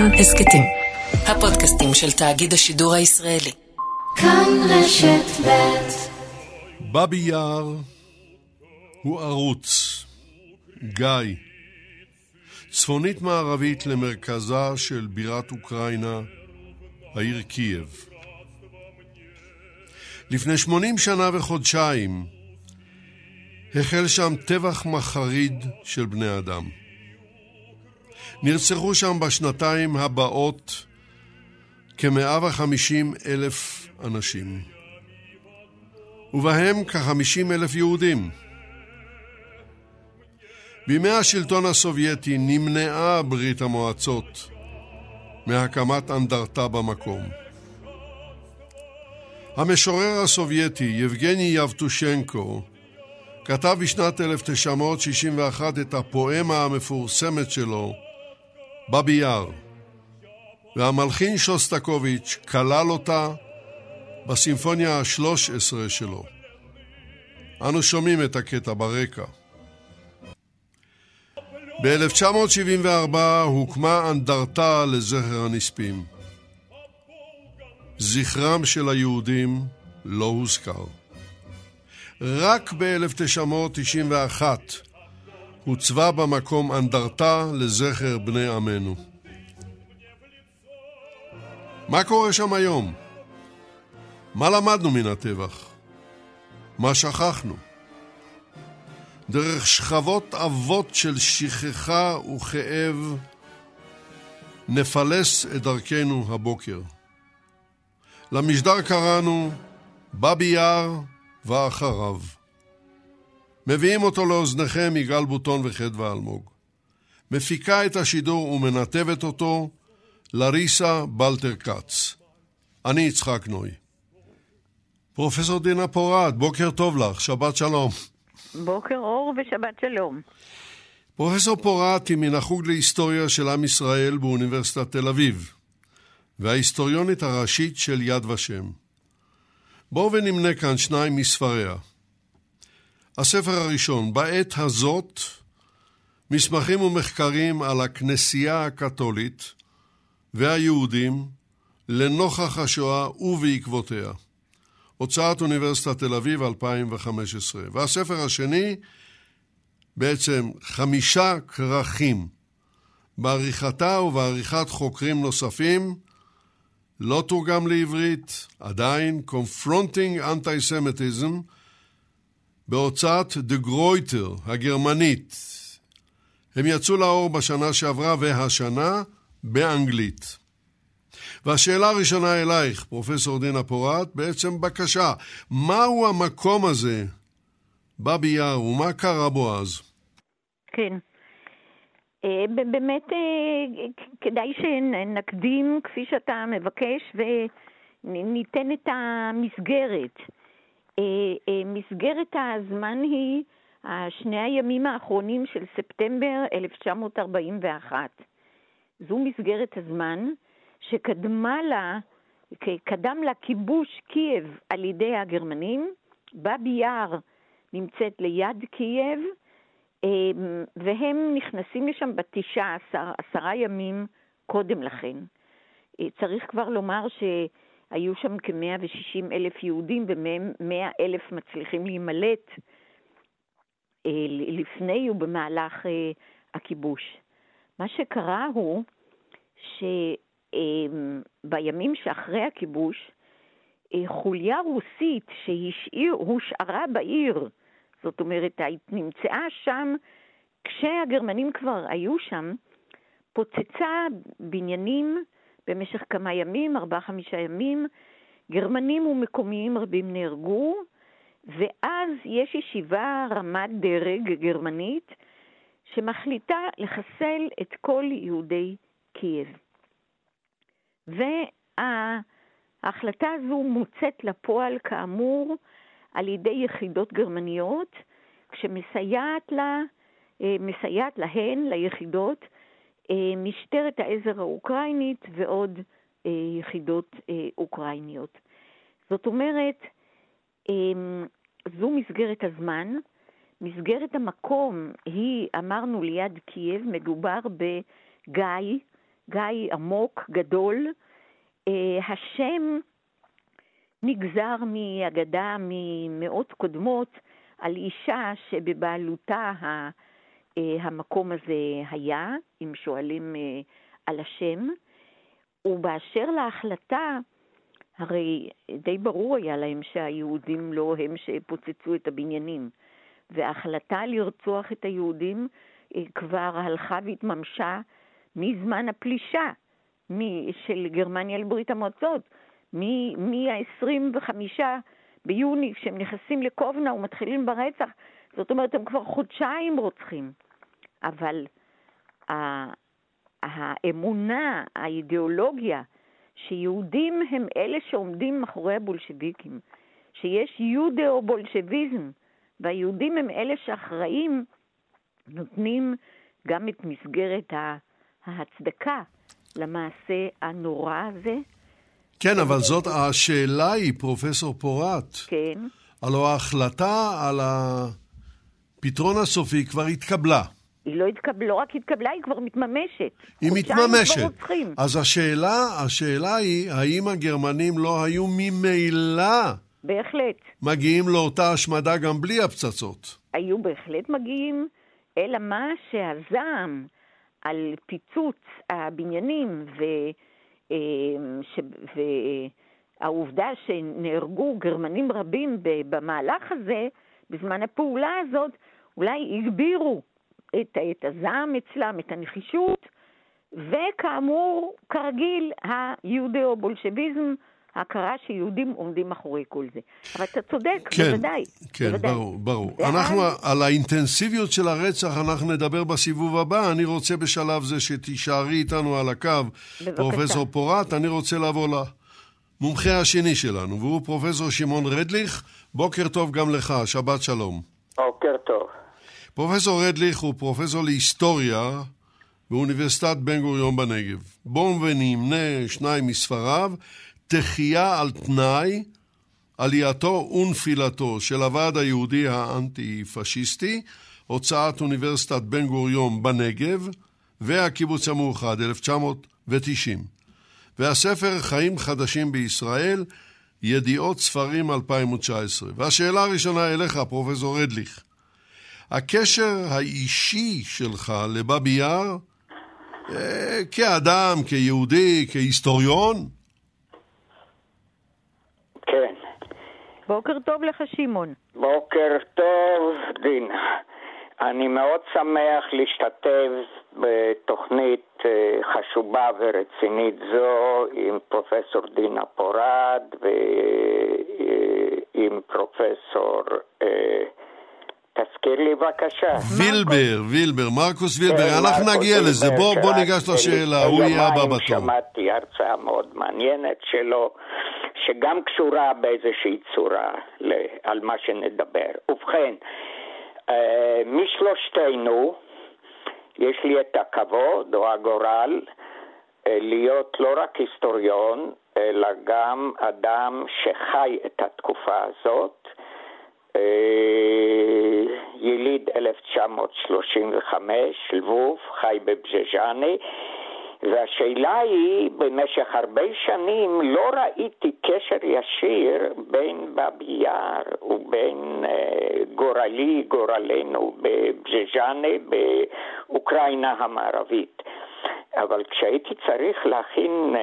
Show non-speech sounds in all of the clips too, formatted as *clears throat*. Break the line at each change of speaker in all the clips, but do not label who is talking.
כאן הסכתים. הפודקאסטים של תאגיד השידור הישראלי.
כאן רשת ב'
בבי יער הוא ערוץ, גיא, צפונית מערבית למרכזה של בירת אוקראינה, העיר קייב. לפני שמונים שנה וחודשיים החל שם טבח מחריד של בני אדם. נרצחו שם בשנתיים הבאות כ-150 אלף אנשים, ובהם כ-50 אלף יהודים. בימי השלטון הסובייטי נמנעה ברית המועצות מהקמת אנדרטה במקום. המשורר הסובייטי יבגני יבטושנקו כתב בשנת 1961 את הפואמה המפורסמת שלו, בבי יער, והמלחין שוסטקוביץ' כלל אותה בסימפוניה ה-13 שלו. אנו שומעים את הקטע ברקע. ב-1974 הוקמה אנדרטה לזכר הנספים. זכרם של היהודים לא הוזכר. רק ב-1991 הוצבה במקום אנדרטה לזכר בני עמנו. מה קורה שם היום? מה למדנו מן הטבח? מה שכחנו? דרך שכבות עבות של שכחה וכאב נפלס את דרכנו הבוקר. למשדר קראנו בבי יער ואחריו. מביאים אותו לאוזניכם יגאל בוטון וחדווה אלמוג. מפיקה את השידור ומנתבת אותו לריסה בלטר כץ. אני יצחק נוי. פרופסור דינה פורת, בוקר טוב לך, שבת שלום.
בוקר אור ושבת שלום.
פרופסור פורת היא מן החוג להיסטוריה של עם ישראל באוניברסיטת תל אביב, וההיסטוריונית הראשית של יד ושם. בואו ונמנה כאן שניים מספריה. הספר הראשון, בעת הזאת, מסמכים ומחקרים על הכנסייה הקתולית והיהודים לנוכח השואה ובעקבותיה. הוצאת אוניברסיטת תל אביב 2015. והספר השני, בעצם חמישה כרכים בעריכתה ובעריכת חוקרים נוספים, לא תורגם לעברית, עדיין Confronting Antisemitism, בהוצאת דה גרויטר הגרמנית. הם יצאו לאור בשנה שעברה והשנה באנגלית. והשאלה הראשונה אלייך, פרופסור דינה פורת, בעצם בקשה, מהו המקום הזה, בבי יער, ומה קרה בו אז?
כן. אה, באמת אה, כדאי שנקדים, כפי שאתה מבקש, וניתן את המסגרת. אה, מסגרת הזמן היא שני הימים האחרונים של ספטמבר 1941. זו מסגרת הזמן שקדמה לה, קדם לה כיבוש קייב על ידי הגרמנים, באבי יער נמצאת ליד קייב, אמ, והם נכנסים לשם בתשעה עשר, עשרה ימים קודם לכן. אה, צריך כבר לומר שהיו שם כ-160 אלף יהודים ומהם 100 אלף מצליחים להימלט אה, לפני ובמהלך אה, הכיבוש. מה שקרה הוא שבימים שאחרי הכיבוש, חוליה רוסית שהושארה בעיר, זאת אומרת, נמצאה שם, כשהגרמנים כבר היו שם, פוצצה בניינים במשך כמה ימים, ארבעה-חמישה ימים, גרמנים ומקומיים רבים נהרגו, ואז יש ישיבה רמת דרג גרמנית שמחליטה לחסל את כל יהודי קייב. וההחלטה הזו מוצאת לפועל, כאמור, על ידי יחידות גרמניות, כשמסייעת לה, אה, מסייעת להן, ליחידות, משטרת העזר האוקראינית ועוד אה, יחידות אוקראיניות. זאת אומרת, זו מסגרת הזמן. מסגרת המקום היא, אמרנו, ליד קייב, מדובר בגיא, גיא עמוק, גדול. אה, השם נגזר מאגדה ממאות קודמות על אישה שבבעלותה המקום הזה היה, אם שואלים על השם. ובאשר להחלטה, הרי די ברור היה להם שהיהודים לא הם שפוצצו את הבניינים, וההחלטה לרצוח את היהודים אה, כבר הלכה והתממשה מזמן הפלישה של גרמניה לברית המועצות, מ-25 ביוני, כשהם נכנסים לקובנה ומתחילים ברצח, זאת אומרת, הם כבר חודשיים רוצחים. אבל האמונה, האידיאולוגיה, שיהודים הם אלה שעומדים מאחורי הבולשביקים, שיש יודאו-בולשביזם, והיהודים הם אלה שאחראים, נותנים גם את מסגרת ההצדקה למעשה הנורא הזה.
כן, אבל זאת השאלה היא, פרופסור פורט.
כן.
הלוא ההחלטה על הפתרון הסופי כבר התקבלה.
היא לא התקבלה, לא רק התקבלה, היא כבר מתממשת.
היא מתממשת. אז השאלה, השאלה היא, האם הגרמנים לא היו ממילא...
בהחלט.
מגיעים לאותה השמדה גם בלי הפצצות?
היו בהחלט מגיעים, אלא מה שהזעם על פיצוץ הבניינים ו... אה, ש... והעובדה שנהרגו גרמנים רבים במהלך הזה, בזמן הפעולה הזאת, אולי הגבירו את, את הזעם אצלם, את הנחישות, וכאמור, כרגיל, היהודאו-בולשביזם, ההכרה שיהודים עומדים מאחורי כל זה. אבל אתה צודק,
כן,
בוודאי.
כן,
בוודאי.
ברור, ברור. אנחנו, על האינטנסיביות של הרצח אנחנו נדבר בסיבוב הבא. אני רוצה בשלב זה שתישארי איתנו על הקו, בבקשה. פרופסור פורט. אני רוצה לעבור למומחה השני שלנו, והוא פרופסור שמעון רדליך. בוקר טוב גם לך, שבת שלום.
בוקר טוב.
פרופסור רדליך הוא פרופסור להיסטוריה באוניברסיטת בן גוריון בנגב. בואו ונמנה שניים מספריו, תחייה על תנאי, עלייתו ונפילתו של הוועד היהודי האנטי-פשיסטי, הוצאת אוניברסיטת בן גוריון בנגב, והקיבוץ המאוחד, 1990. והספר חיים חדשים בישראל, ידיעות ספרים 2019. והשאלה הראשונה אליך, פרופסור רדליך. הקשר האישי שלך לבבי יער, אה, כאדם, כיהודי, כהיסטוריון?
כן.
בוקר טוב לך, שמעון.
בוקר טוב, דינה. אני מאוד שמח להשתתף בתוכנית אה, חשובה ורצינית זו עם פרופסור דינה פורד ועם אה, פרופסור תזכיר לי בבקשה.
וילבר, וילבר, מרקוס וילבר, כן, אנחנו נגיע לזה, בוא ניגש לשאלה, הוא יהיה הבא בתור.
שמעתי הרצאה מאוד מעניינת שלו, שגם קשורה באיזושהי צורה על מה שנדבר. ובכן, אה, משלושתנו, יש לי את הכבוד או הגורל אה, להיות לא רק היסטוריון, אלא גם אדם שחי את התקופה הזאת. אה, יליד 1935, לבוב, חי בבז'ז'אנה, והשאלה היא, במשך הרבה שנים לא ראיתי קשר ישיר בין באבי יאר ובין uh, גורלי, גורלנו בבז'ז'אנה באוקראינה המערבית. אבל כשהייתי צריך להכין uh,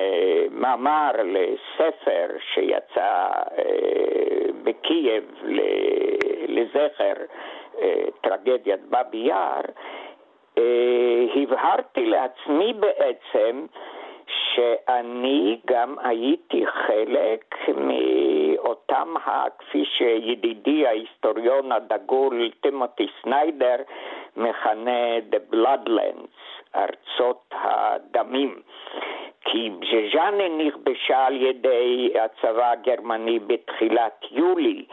מאמר לספר שיצא uh, בקייב לזכר uh, טרגדיית באבי יאר, uh, הבהרתי לעצמי בעצם שאני גם הייתי חלק מאותם, כפי שידידי ההיסטוריון הדגול טימותי סניידר מכנה The Bloodlands, ארצות הדמים. כי בז'ז'אנה נכבשה על ידי הצבא הגרמני בתחילת יולי.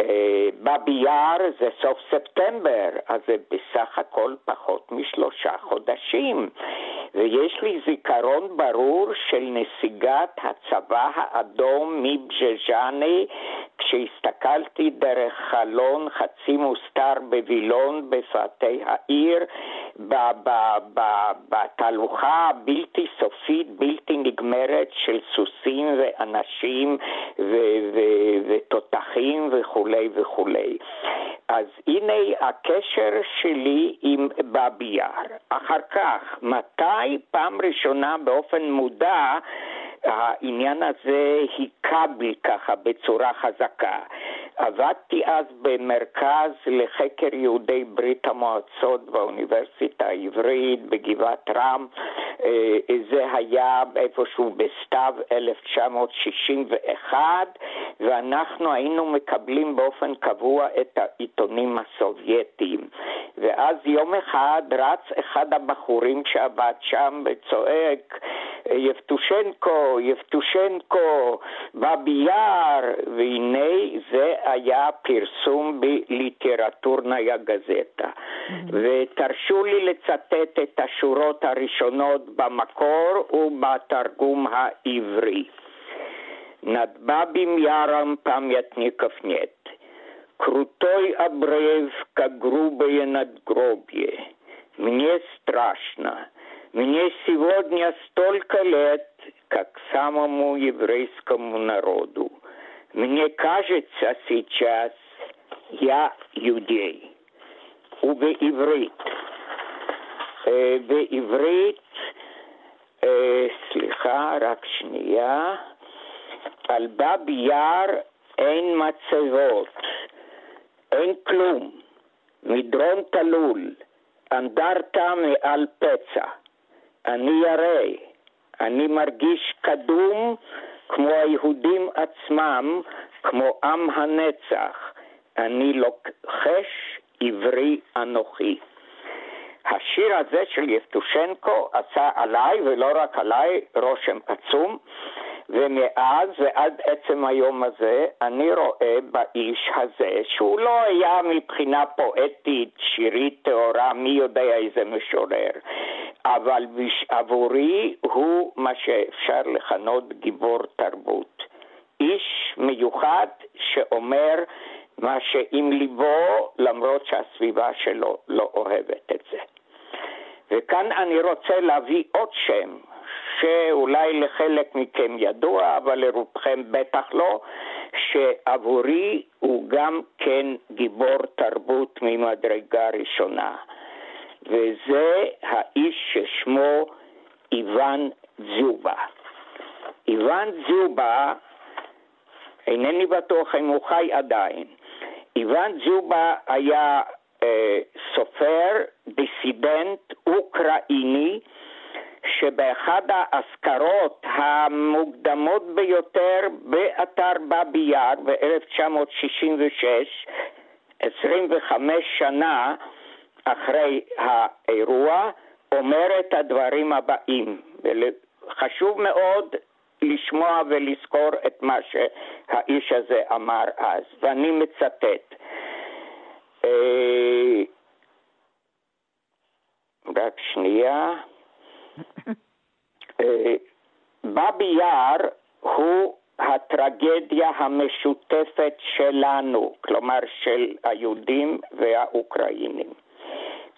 אה, באבי יאר זה סוף ספטמבר, אז זה בסך הכל פחות משלושה חודשים. ויש לי זיכרון ברור של נסיגת הצבא האדום מבז'ז'אנה כשהסתכלתי דרך חלון חצי מוסתר בווילון בפאתי העיר בתהלוכה הבלתי סופית, בלתי נגמרת של סוסים ואנשים ותותחים וכולי וכולי. אז הנה הקשר שלי עם באבי יאר. אחר כך, מתי פעם ראשונה באופן מודע העניין הזה היכה בי ככה בצורה חזקה. עבדתי אז במרכז לחקר יהודי ברית המועצות באוניברסיטה העברית בגבעת רם. אה, זה היה איפשהו בסתיו 1961, ואנחנו היינו מקבלים באופן קבוע את העיתונים הסובייטיים. ואז יום אחד רץ אחד הבחורים שעבד שם וצועק, יבטושנקו, יבטושנקו, בבי יער, והנה זה היה פרסום בליטרטורניה גזטה. Mm-hmm. ותרשו לי לצטט את השורות הראשונות במקור ובתרגום העברי. Над бабьим яром памятников нет. Крутой обрыв, как грубое надгробье. Мне страшно. Мне сегодня столько лет, как самому еврейскому народу. Мне кажется сейчас, я иудей. ובעברית. בעברית, סליחה, רק שנייה, על בב יער אין מצבות, אין כלום, מדרון תלול, אנדרטה מעל פצע. אני ירא, אני מרגיש קדום כמו היהודים עצמם, כמו עם הנצח. אני לוחש עברי אנוכי. השיר הזה של יבטושנקו עשה עליי, ולא רק עליי, רושם עצום. ומאז ועד עצם היום הזה אני רואה באיש הזה שהוא לא היה מבחינה פואטית, שירית, טהורה, מי יודע איזה משורר, אבל עבורי הוא מה שאפשר לכנות גיבור תרבות. איש מיוחד שאומר מה שעם ליבו, למרות שהסביבה שלו לא אוהבת את זה. וכאן אני רוצה להביא עוד שם, שאולי לחלק מכם ידוע, אבל לרובכם בטח לא, שעבורי הוא גם כן גיבור תרבות ממדרגה ראשונה. וזה האיש ששמו איוון זובה. איוון זובה, אינני בטוח אם הוא חי עדיין, איוון זובה היה אה, סופר, דיסידנט, אוקראיני, שבאחד האזכרות המוקדמות ביותר באתר באבי יאר ב-1966, 25 שנה אחרי האירוע, אומר את הדברים הבאים. חשוב מאוד לשמוע ולזכור את מה שהאיש הזה אמר אז, ואני מצטט. אה, רק שנייה. באבי יאר הוא הטרגדיה המשותפת שלנו, כלומר של היהודים והאוקראינים.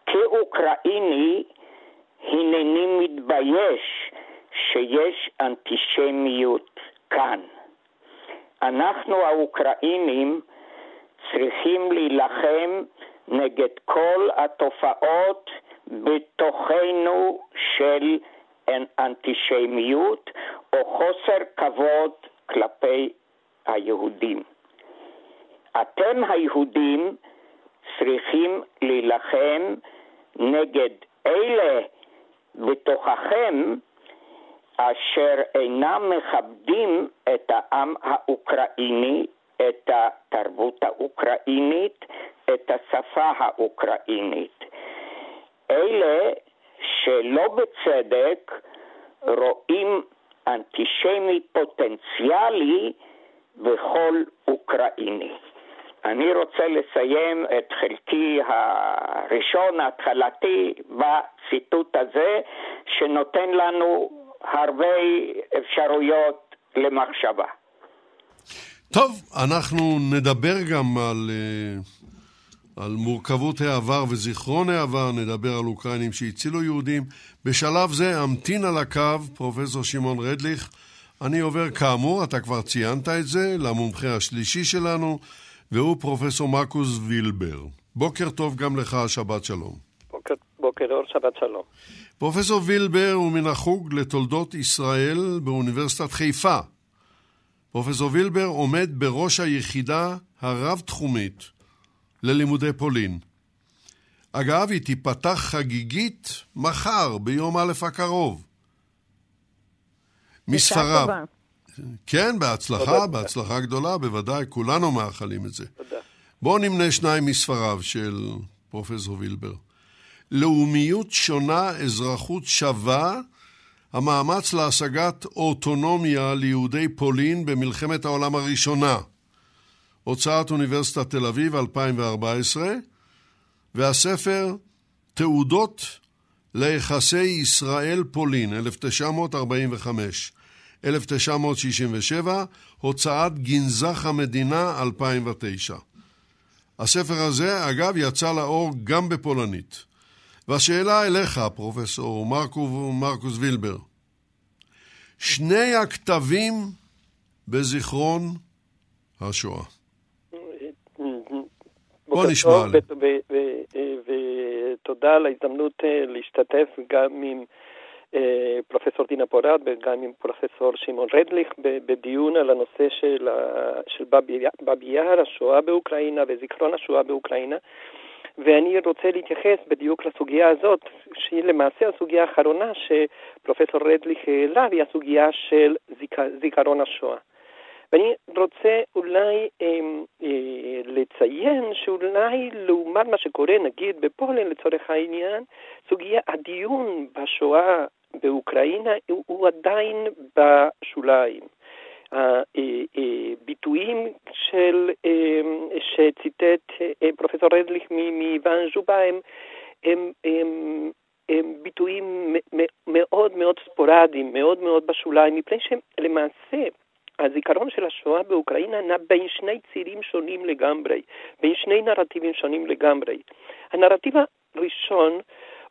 כאוקראיני הנני מתבייש שיש אנטישמיות כאן. אנחנו האוקראינים צריכים להילחם נגד כל התופעות בתוכנו של אנטישמיות או חוסר כבוד כלפי היהודים. אתם היהודים צריכים להילחם נגד אלה בתוככם אשר אינם מכבדים את העם האוקראיני, את התרבות האוקראינית, את השפה האוקראינית. אלה שלא בצדק רואים אנטישמי פוטנציאלי בכל אוקראיני. אני רוצה לסיים את חלקי הראשון, ההתחלתי, בציטוט הזה, שנותן לנו הרבה אפשרויות למחשבה.
טוב, אנחנו נדבר גם על uh, על מורכבות העבר וזיכרון העבר, נדבר על אוקראינים שהצילו יהודים. בשלב זה אמתין על הקו פרופסור שמעון רדליך. אני עובר כאמור, אתה כבר ציינת את זה, למומחה השלישי שלנו, והוא פרופסור מרקוס וילבר. בוקר טוב גם לך, שבת שלום.
בוקר, בוקר אור, שבת שלום.
פרופסור וילבר הוא מן החוג לתולדות ישראל באוניברסיטת חיפה. פרופסור וילבר עומד בראש היחידה הרב-תחומית ללימודי פולין. אגב, היא תיפתח חגיגית מחר, ביום א' הקרוב. מספריו. כן, בהצלחה, בהצלחה גדולה, בוודאי, כולנו מאחלים את זה.
תודה.
בואו נמנה שניים מספריו של פרופסור וילבר. לאומיות שונה, אזרחות שווה, המאמץ להשגת אוטונומיה ליהודי פולין במלחמת העולם הראשונה. הוצאת אוניברסיטת תל אביב 2014, והספר תעודות ליחסי ישראל-פולין 1945, 1967, הוצאת גנזך המדינה 2009. הספר הזה, אגב, יצא לאור גם בפולנית. והשאלה אליך, פרופסור מרקו, מרקוס וילבר. שני הכתבים בזיכרון השואה. בוא נשמע עליהם.
ותודה על ההזדמנות אה, להשתתף גם עם אה, פרופסור דינה פורת וגם עם פרופסור שמעון רדליך בדיון על הנושא של, של באבי יאר, השואה באוקראינה וזיכרון השואה באוקראינה. ואני רוצה להתייחס בדיוק לסוגיה הזאת, שהיא למעשה הסוגיה האחרונה שפרופסור רדליך העלה, והיא הסוגיה של זיכ... זיכרון השואה. ואני רוצה אולי אה, אה, לציין שאולי לעומת מה שקורה נגיד בפולין לצורך העניין, סוגיה, הדיון בשואה באוקראינה הוא, הוא עדיין בשוליים. הביטויים של, שציטט פרופסור רדליך מוואן ז'ובה הם, הם, הם, הם ביטויים מאוד מאוד ספורדיים, מאוד מאוד בשוליים, מפני שלמעשה הזיכרון של השואה באוקראינה נע בין שני צירים שונים לגמרי, בין שני נרטיבים שונים לגמרי. הנרטיב הראשון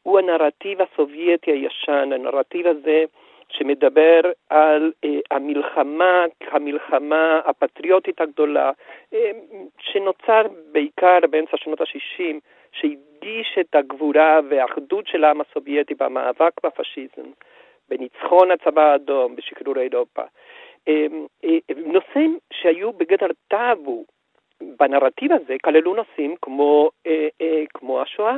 הוא הנרטיב הסובייטי הישן, הנרטיב הזה שמדבר על אה, המלחמה, המלחמה הפטריוטית הגדולה, אה, שנוצר בעיקר באמצע שנות ה-60, שהדגיש את הגבורה והאחדות של העם הסובייטי במאבק בפשיזם, בניצחון הצבא האדום, בשחרור אירופה. אה, אה, נושאים שהיו בגדר טאבו בנרטיב הזה כללו נושאים כמו, אה, אה, כמו השואה,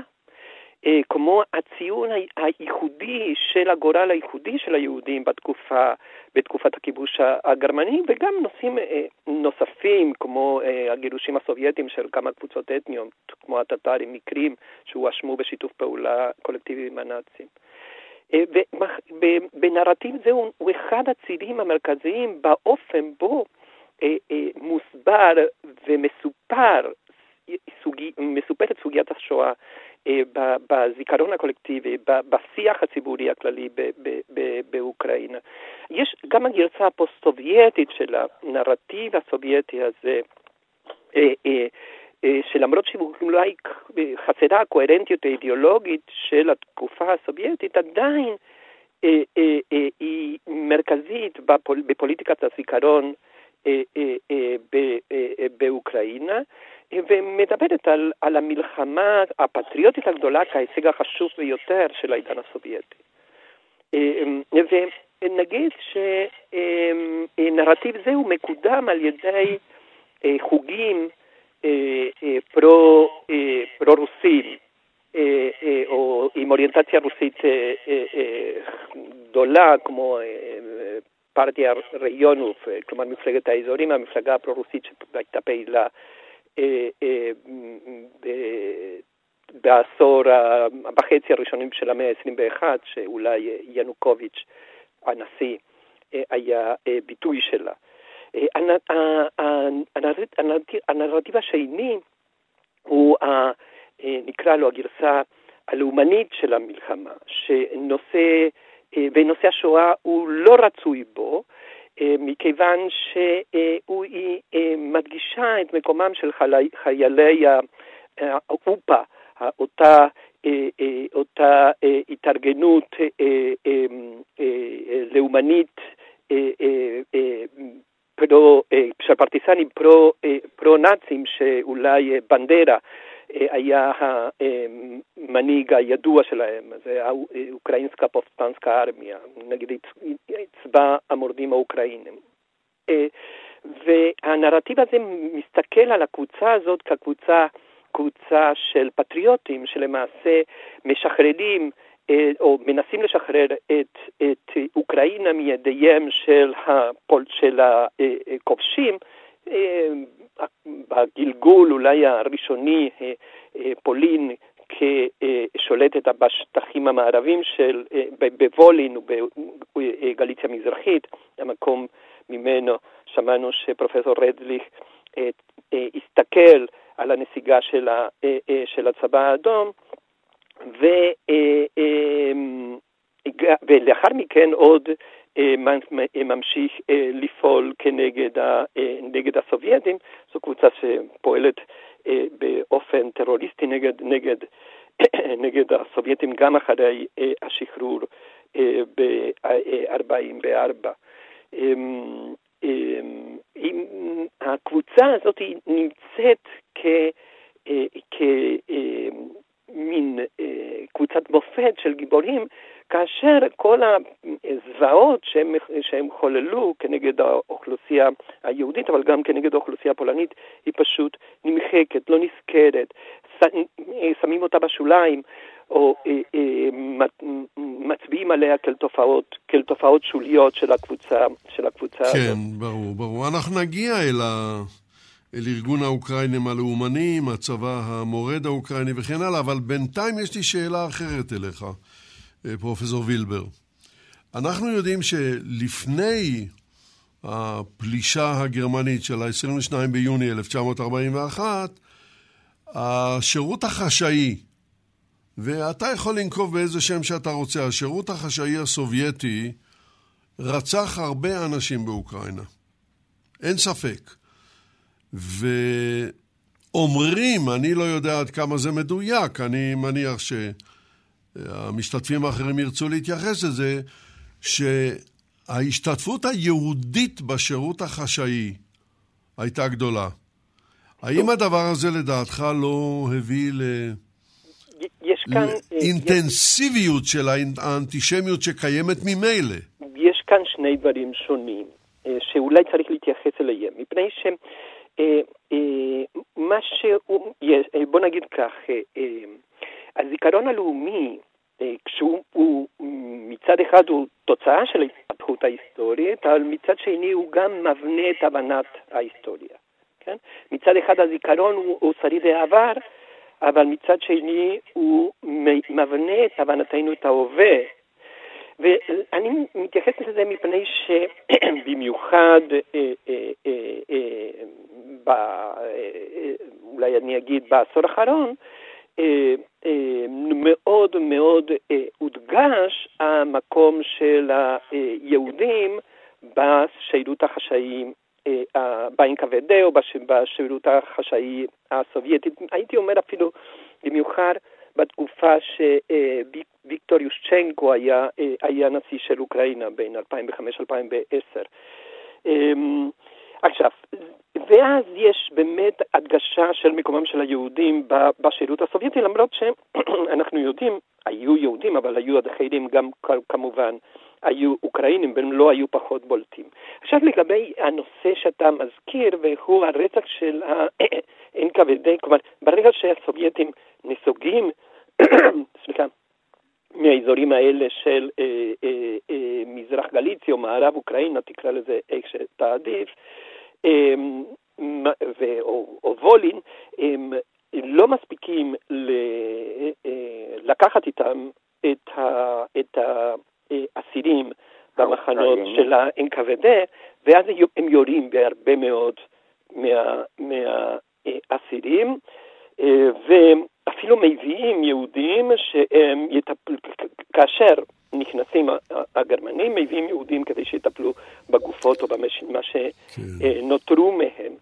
אה, כמו הציון הייחודי של הגורל הייחודי של היהודים בתקופה, בתקופת הכיבוש הגרמני, וגם נושאים נוספים, כמו הגירושים הסובייטיים של כמה קבוצות אתניות, כמו הטטרים, מקרים שהואשמו בשיתוף פעולה קולקטיבי עם הנאצים. ובנרטיב זה הוא אחד הצירים המרכזיים באופן בו מוסבר ומסופר סוגי, מסופרת סוגיית השואה אה, בזיכרון הקולקטיבי, בשיח הציבורי הכללי באוקראינה. יש גם הגרסה הפוסט-סובייטית של הנרטיב הסובייטי הזה, אה, אה, שלמרות שאולי חסרה הקוהרנטיות האידיאולוגית של התקופה הסובייטית, עדיין היא מרכזית בפוליטיקת הזיכרון באוקראינה. ומדברת על, על המלחמה הפטריוטית הגדולה כהישג החשוב ביותר של העידן הסובייטי. ונגיד שנרטיב זה הוא מקודם על ידי אה, חוגים אה, אה, פרו, פרו-רוסים, או עם אוריינטציה רוסית גדולה, כמו פרטיה ריונוב, כלומר מפלגת האזורים, המפלגה הפרו-רוסית אה, אה, בעשור בחצי הראשונים של המאה ה-21, שאולי ינוקוביץ', הנשיא, היה ביטוי שלה. הנרטיב השני הוא, נקרא לו הגרסה הלאומנית של המלחמה, שנושא, ונושא השואה הוא לא רצוי בו, אה, מכיוון שהיא אה, מדגישה את מקומם של חיילי האופה, אותה, אותה התארגנות לאומנית פרו, של פרטיסנים פרו, פרו-נאצים, שאולי בנדרה היה המנהיג הידוע שלהם, זה האוקראינסקה פוסטנסקה ארמיה, נגיד צבא המורדים האוקראינים. והנרטיב הזה מסתכל על הקבוצה הזאת כקבוצה קבוצה של פטריוטים שלמעשה משחררים או מנסים לשחרר את, את אוקראינה מידיהם של, הפול, של הכובשים, בגלגול אולי הראשוני פולין כשולטת בשטחים המערבים של, בוולין ובגליציה המזרחית, המקום ממנו שמענו שפרופסור רדליך הסתכל על הנסיגה של הצבא האדום, ו, ולאחר מכן עוד ממשיך לפעול כנגד הסובייטים, זו קבוצה שפועלת באופן טרוריסטי נגד, נגד, *coughs* נגד הסובייטים גם אחרי השחרור ב-44. הקבוצה הזאת נמצאת כ... כמין קבוצת מופת של גיבורים, כאשר כל הזוועות שהם, שהם חוללו כנגד האוכלוסייה היהודית, אבל גם כנגד האוכלוסייה הפולנית, היא פשוט נמחקת, לא נזכרת, שמים אותה בשוליים, או אה, אה, מצביעים עליה כאל תופעות, כאל תופעות שוליות של הקבוצה, של הקבוצה
כן,
הזאת.
כן, ברור, ברור. אנחנו נגיע אל, ה... אל ארגון האוקראינים הלאומנים, הצבא המורד האוקראיני וכן הלאה, אבל בינתיים יש לי שאלה אחרת אליך, אה, פרופסור וילבר. אנחנו יודעים שלפני הפלישה הגרמנית של ה-22 ביוני 1941, השירות החשאי ואתה יכול לנקוב באיזה שם שאתה רוצה. השירות החשאי הסובייטי רצח הרבה אנשים באוקראינה. אין ספק. ואומרים, אני לא יודע עד כמה זה מדויק, אני מניח שהמשתתפים האחרים ירצו להתייחס לזה, שההשתתפות היהודית בשירות החשאי הייתה גדולה. האם הדבר הזה לדעתך לא הביא ל...
יש כאן...
אינטנסיביות יש... של האנטישמיות שקיימת ממילא.
יש כאן שני דברים שונים, שאולי צריך להתייחס אליהם, מפני ש... מה שהוא... בוא נגיד כך, הזיכרון הלאומי, כשהוא מצד אחד הוא תוצאה של ההתפתחות ההיסטורית, אבל מצד שני הוא גם מבנה את הבנת ההיסטוריה. כן? מצד אחד הזיכרון הוא, הוא שריד העבר, אבל מצד שני הוא מבנה את הבנתנו את ההווה. ואני מתייחס לזה מפני שבמיוחד, אה, אה, אה, אולי אני אגיד בעשור האחרון, מאוד מאוד הודגש המקום של היהודים בשירות החשאיים ב-NKVD או בשירות החשאי הסובייטי. הייתי אומר אפילו במיוחד בתקופה שוויקטור יושצ'נקו היה, היה נשיא של אוקראינה בין 2005-2010. עכשיו, ואז יש באמת הדגשה של מקומם של היהודים בשירות הסובייטי, למרות שאנחנו יודעים, היו יהודים, אבל היו עד אחרים גם כמובן היו אוקראינים והם לא היו פחות בולטים. עכשיו לגבי הנושא שאתה מזכיר, והוא הרצח של ה-NKVD, *coughs* כלומר, ברגע שהסובייטים נסוגים, *coughs* סליחה, מהאזורים האלה של אה, אה, אה, מזרח גליציה או מערב אוקראינה, תקרא לזה איך שתעדיף, אה, ו, או, או וולין, הם לא מספיקים ל, אה, לקחת איתם את, ה, את האסירים במחנות של ה-NKVD, ואז הם יורים בהרבה מאוד מהאסירים, מה, ואפילו מביאים יהודים שהם יטפלו, כאשר נכנסים הגרמנים, מביאים יהודים כדי שיטפלו בגופות או במה שנותרו מהם.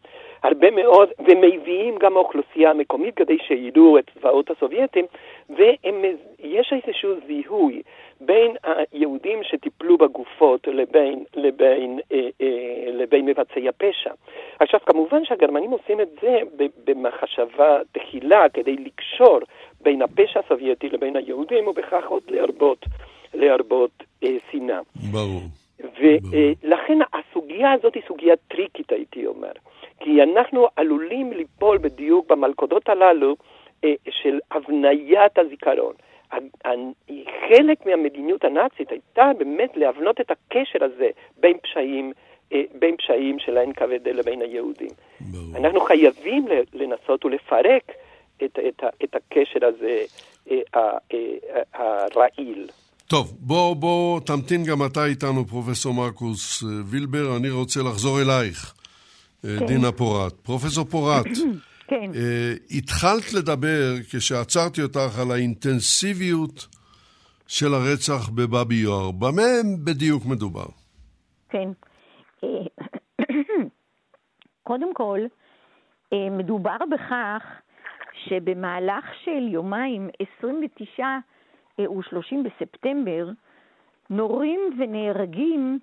הרבה מאוד, ומביאים גם האוכלוסייה המקומית כדי שידעו את צבאות הסובייטים, ויש איזשהו זיהוי בין היהודים שטיפלו בגופות לבין, לבין, אה, אה, לבין מבצעי הפשע. עכשיו, כמובן שהגרמנים עושים את זה במחשבה תחילה כדי לקשור בין הפשע הסובייטי לבין היהודים, ובכך עוד להרבות, להרבות אה, שנאה.
ברור.
ולכן הסוגיה הזאת היא סוגיה טריקית, הייתי אומר. כי אנחנו עלולים ליפול בדיוק במלכודות הללו אה, של הבניית הזיכרון. חלק מהמדיניות הנאצית הייתה באמת להבנות את הקשר הזה בין פשעים, אה, בין פשעים של ה-NKVD לבין היהודים. ברור. אנחנו חייבים לנסות ולפרק את, את, את הקשר הזה אה, הרעיל.
טוב, בוא, בוא תמתין גם אתה איתנו, פרופסור מרקוס וילבר. אני רוצה לחזור אלייך. כן. דינה פורת. פרופסור פורת, *clears throat*
כן.
uh, התחלת לדבר כשעצרתי אותך על האינטנסיביות של הרצח בבאבי יואר. במה בדיוק מדובר?
כן. אה, *clears throat* קודם כל, אה, מדובר בכך שבמהלך של יומיים, 29 ו-30 בספטמבר, נורים ונהרגים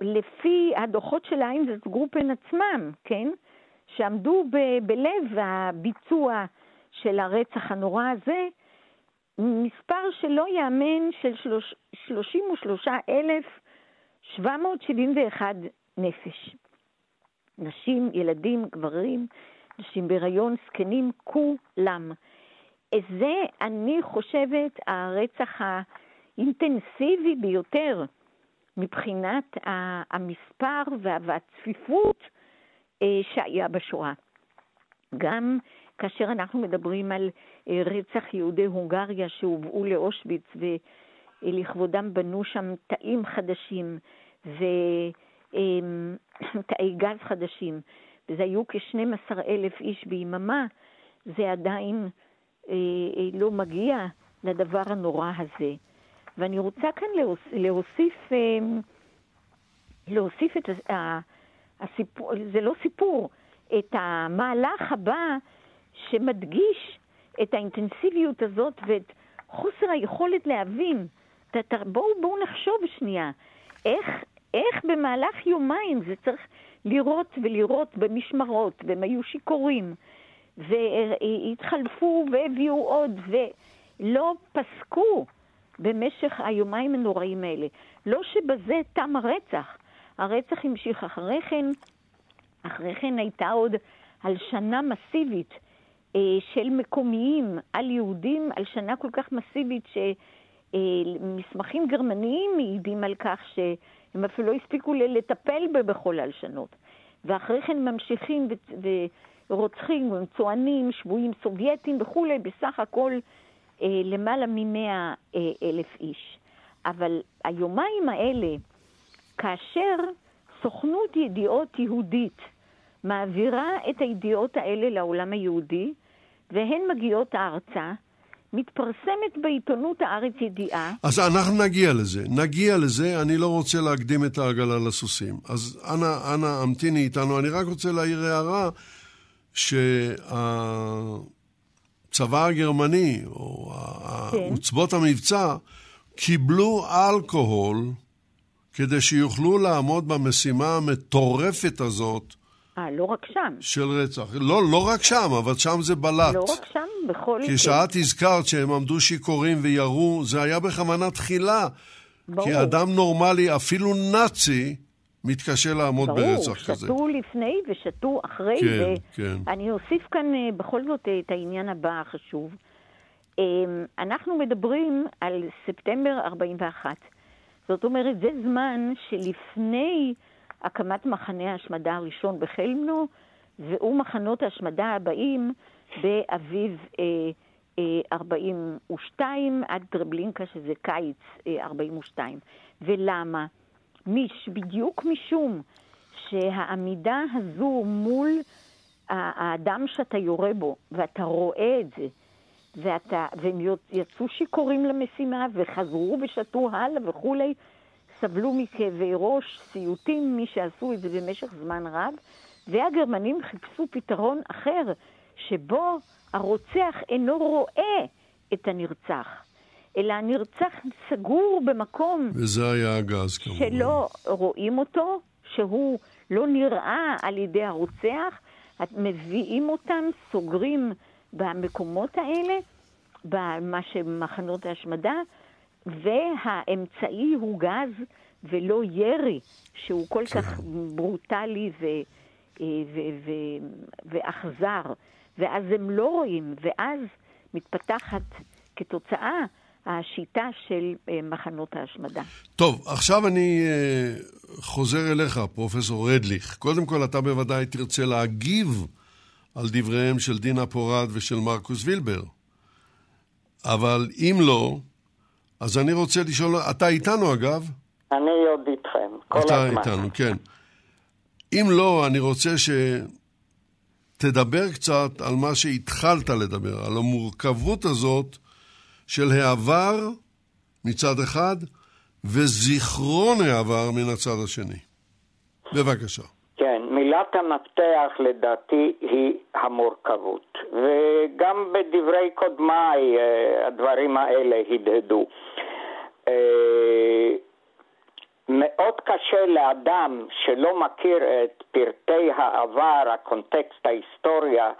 לפי הדוחות של האינדס גרופן עצמם, כן? שעמדו ב- בלב הביצוע של הרצח הנורא הזה, מספר שלא ייאמן של 33,771 נפש. נשים, ילדים, גברים, נשים בהיריון, זקנים, כולם. זה, אני חושבת, הרצח האינטנסיבי ביותר מבחינת המספר והצפיפות אה, שהיה בשואה. גם כאשר אנחנו מדברים על אה, רצח יהודי הונגריה שהובאו לאושוויץ ולכבודם בנו שם תאים חדשים ותאי *clears throat* גז חדשים, וזה היו כ-12 אלף איש ביממה, זה עדיין לא מגיע לדבר הנורא הזה. ואני רוצה כאן להוסיף, אמ, להוסיף את הסיפור, זה לא סיפור, את המהלך הבא שמדגיש את האינטנסיביות הזאת ואת חוסר היכולת להבין. בואו בוא נחשוב שנייה, איך, איך במהלך יומיים זה צריך לראות ולראות במשמרות, והם היו שיכורים, והתחלפו והביאו עוד, ולא פסקו במשך היומיים הנוראים האלה. לא שבזה תם הרצח, הרצח המשיך אחרי כן, אחרי כן הייתה עוד הלשנה מסיבית אה, של מקומיים על יהודים, הלשנה כל כך מסיבית שמסמכים אה, גרמניים מעידים על כך שהם אפילו לא הספיקו לטפל בכל הלשנות. ואחרי כן ממשיכים ורוצחים, צוענים, שבויים סובייטים וכולי, בסך הכל אה, למעלה ממאה אה, אלף איש. אבל היומיים האלה, כאשר סוכנות ידיעות יהודית מעבירה את הידיעות האלה לעולם היהודי, והן מגיעות ארצה, מתפרסמת בעיתונות הארץ ידיעה.
אז אנחנו נגיע לזה. נגיע לזה, אני לא רוצה להקדים את העגלה לסוסים. אז אנא, אנא, המתיני איתנו. אני רק רוצה להעיר הערה, שה... הצבא הגרמני, או כן. עוצבות המבצע, קיבלו אלכוהול כדי שיוכלו לעמוד במשימה המטורפת הזאת.
אה, לא רק שם.
של רצח. לא, לא רק שם, אבל שם זה בלט.
לא רק שם, בכל...
כשאת הזכרת שהם עמדו שיכורים וירו, זה היה בכוונה תחילה. ברור. כי אדם נורמלי, אפילו נאצי, מתקשה לעמוד ברור, ברצח כזה.
ברור, שתו לפני ושתו אחרי.
כן, ו... כן.
אני אוסיף כאן אה, בכל זאת את העניין הבא החשוב. אמ, אנחנו מדברים על ספטמבר 41. זאת אומרת, זה זמן שלפני הקמת מחנה ההשמדה הראשון בחלמנו, והוא מחנות ההשמדה הבאים באביב אה, אה, 42 עד טרבלינקה, שזה קיץ אה, 42. ולמה? מיש, בדיוק משום שהעמידה הזו מול האדם שאתה יורה בו, ואתה רואה את זה, ואתה, והם יצאו שיכורים למשימה, וחזרו ושתו הלאה וכולי, סבלו מכאבי ראש, סיוטים, מי שעשו את זה במשך זמן רב, והגרמנים חיפשו פתרון אחר, שבו הרוצח אינו רואה את הנרצח, אלא הנרצח סגור במקום
וזה היה הגז כמובן.
שלא רואים אותו, שהוא לא נראה על ידי הרוצח, מביאים אותם, סוגרים במקומות האלה, במה שמחנות ההשמדה, והאמצעי הוא גז ולא ירי, שהוא כל כך ברוטלי ו, אה, ו, ו, ואכזר, ואז הם לא רואים, ואז מתפתחת כתוצאה השיטה של אה, מחנות ההשמדה.
טוב, עכשיו אני אה, חוזר אליך, פרופסור רדליך. קודם כל, אתה בוודאי תרצה להגיב על דבריהם של דינה פורד ושל מרקוס וילבר. אבל אם לא, אז אני רוצה לשאול, אתה איתנו אגב?
אני עוד איתכם, כל
אתה
הזמן.
איתנו, כן. אם לא, אני רוצה שתדבר קצת על מה שהתחלת לדבר, על המורכבות הזאת של העבר מצד אחד, וזיכרון העבר מן הצד השני. בבקשה.
כן, מילת המפתח לדעתי היא המורכבות, וגם בדברי קודמיי אה, הדברים האלה הדהדו. אה, מאוד קשה לאדם שלא מכיר את פרטי העבר, הקונטקסט, ההיסטוריה,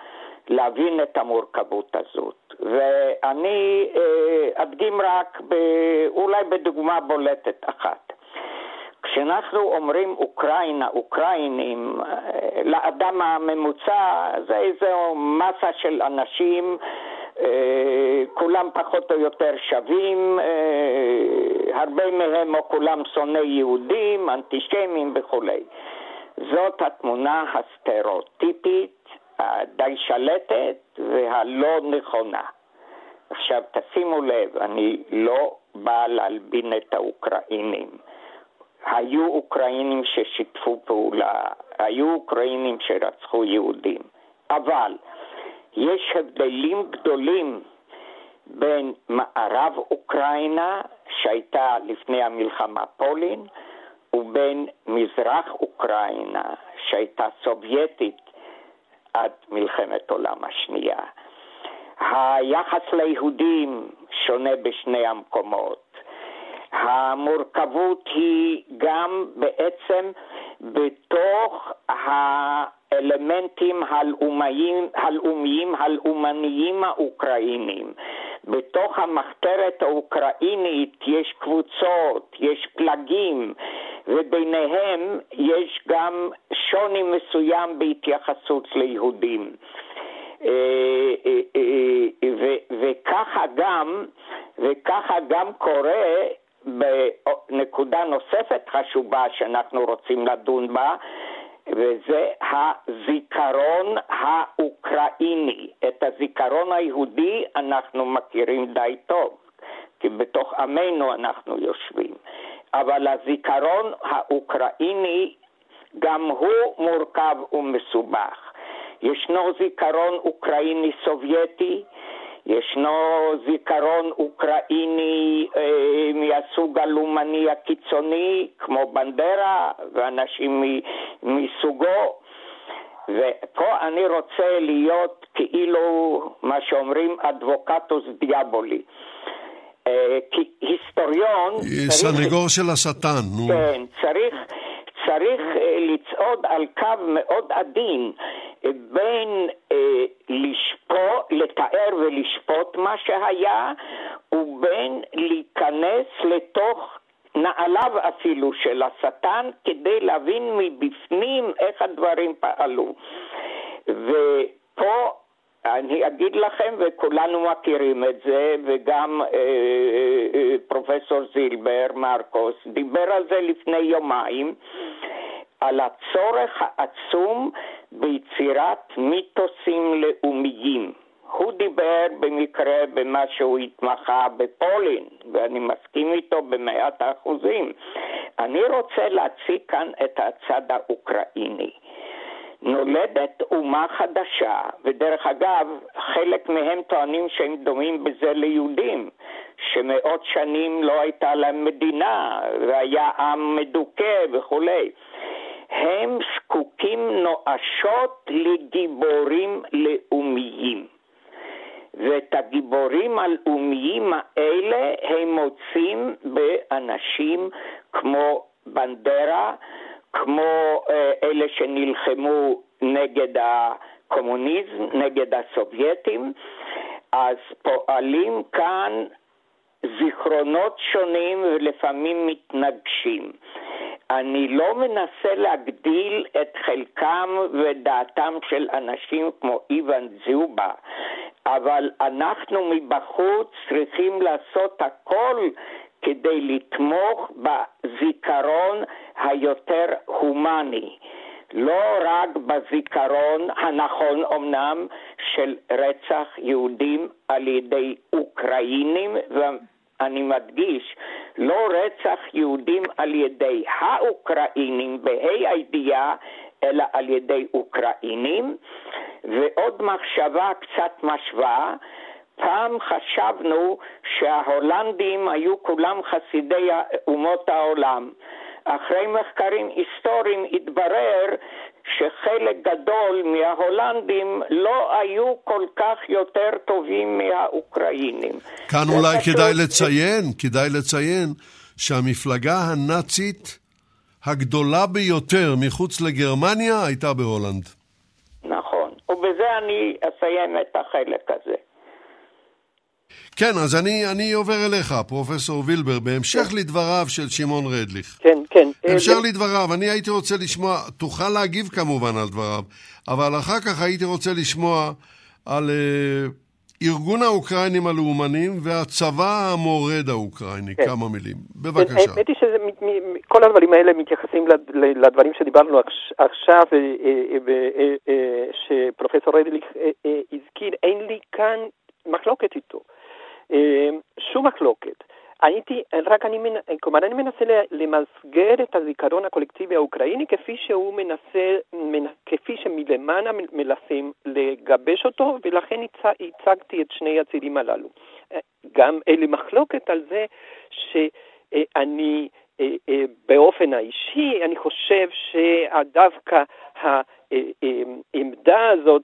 להבין את המורכבות הזאת. ואני אה, אדגים רק ב, אולי בדוגמה בולטת אחת. כשאנחנו אומרים אוקראינה, אוקראינים, אה, לאדם הממוצע זה איזו מסה של אנשים, אה, כולם פחות או יותר שווים, אה, הרבה מהם או כולם שונאי יהודים, אנטישמים וכולי. זאת התמונה הסטריאוטיפית, הדי שלטת והלא נכונה. עכשיו תשימו לב, אני לא בא להלבין את האוקראינים. היו אוקראינים ששיתפו פעולה, היו אוקראינים שרצחו יהודים, אבל יש הבדלים גדולים בין מערב אוקראינה, שהייתה לפני המלחמה פולין, ובין מזרח אוקראינה, שהייתה סובייטית עד מלחמת העולם השנייה. היחס ליהודים שונה בשני המקומות. המורכבות היא גם בעצם בתוך האלמנטים הלאומיים, הלאומיים, הלאומניים האוקראינים. בתוך המחתרת האוקראינית יש קבוצות, יש פלגים, וביניהם יש גם שוני מסוים בהתייחסות ליהודים. וככה גם, וככה גם קורה בנקודה נוספת חשובה שאנחנו רוצים לדון בה, וזה הזיכרון האוקראיני. את הזיכרון היהודי אנחנו מכירים די טוב, כי בתוך עמנו אנחנו יושבים. אבל הזיכרון האוקראיני גם הוא מורכב ומסובך. ישנו זיכרון אוקראיני סובייטי, ישנו זיכרון אוקראיני אה, מהסוג הלאומני הקיצוני, כמו בנדרה ואנשים מסוגו, ופה אני רוצה להיות כאילו, מה שאומרים, אדבוקטוס דיאבולי. אה, כי היסטוריון...
סנגור של השטן, נו.
כן, צריך... צריך אה, לצעוד על קו מאוד עדין אה, בין אה, לתאר ולשפוט מה שהיה, ובין להיכנס לתוך נעליו אפילו של השטן כדי להבין מבפנים איך הדברים פעלו. ופה אני אגיד לכם, וכולנו מכירים את זה, וגם אה, אה, פרופסור זילבר, מרקוס, דיבר על זה לפני יומיים, על הצורך העצום ביצירת מיתוסים לאומיים. הוא דיבר במקרה במה שהוא התמחה בפולין, ואני מסכים איתו במאת האחוזים. אני רוצה להציג כאן את הצד האוקראיני. נולדת אומה חדשה, ודרך אגב, חלק מהם טוענים שהם דומים בזה ליהודים, שמאות שנים לא הייתה להם מדינה, והיה עם מדוכא וכולי. הם זקוקים נואשות לגיבורים לאומיים. ואת הגיבורים הלאומיים האלה הם מוצאים באנשים כמו בנדרה, כמו אה, אלה שנלחמו נגד הקומוניזם, נגד הסובייטים, אז פועלים כאן זיכרונות שונים ולפעמים מתנגשים. אני לא מנסה להגדיל את חלקם ודעתם של אנשים כמו איוון זובה, אבל אנחנו מבחוץ צריכים לעשות הכל כדי לתמוך בזיכרון היותר הומני. לא רק בזיכרון הנכון אמנם של רצח יהודים על ידי אוקראינים, ואני מדגיש, לא רצח יהודים על ידי האוקראינים בה"א הידיעה, אלא על ידי אוקראינים. ועוד מחשבה קצת משווה, פעם חשבנו שההולנדים היו כולם חסידי אומות העולם. אחרי מחקרים היסטוריים התברר שחלק גדול מההולנדים לא היו כל כך יותר טובים מהאוקראינים.
כאן אולי פשוט... כדאי לציין, כדאי לציין שהמפלגה הנאצית הגדולה ביותר מחוץ לגרמניה הייתה בהולנד.
נכון, ובזה אני אסיים את החלק הזה.
כן, אז אני, אני עובר אליך, פרופסור וילבר, בהמשך כן. לדבריו של שמעון רדליך.
כן, כן.
בהמשך אה, לדבריו, אני הייתי רוצה לשמוע, תוכל להגיב כמובן על דבריו, אבל אחר כך הייתי רוצה לשמוע על uh, ארגון האוקראינים הלאומנים והצבא המורד האוקראיני, כן. כמה מילים. בבקשה.
האמת היא שכל הדברים האלה מתייחסים לדברים שדיברנו עכשיו, אה, שפרופסור רדליך הזכיר, אין לי כאן מחלוקת איתו. אה, שום מחלוקת. הייתי, רק אני, כלומר, אני מנסה למסגר את הזיכרון הקולקטיבי האוקראיני כפי שהוא מנסה, כפי שמלמעלה מנסים לגבש אותו, ולכן הצגתי את שני הצירים הללו. אה, גם אין מחלוקת על זה שאני אה, באופן האישי, אני חושב שדווקא העמדה הזאת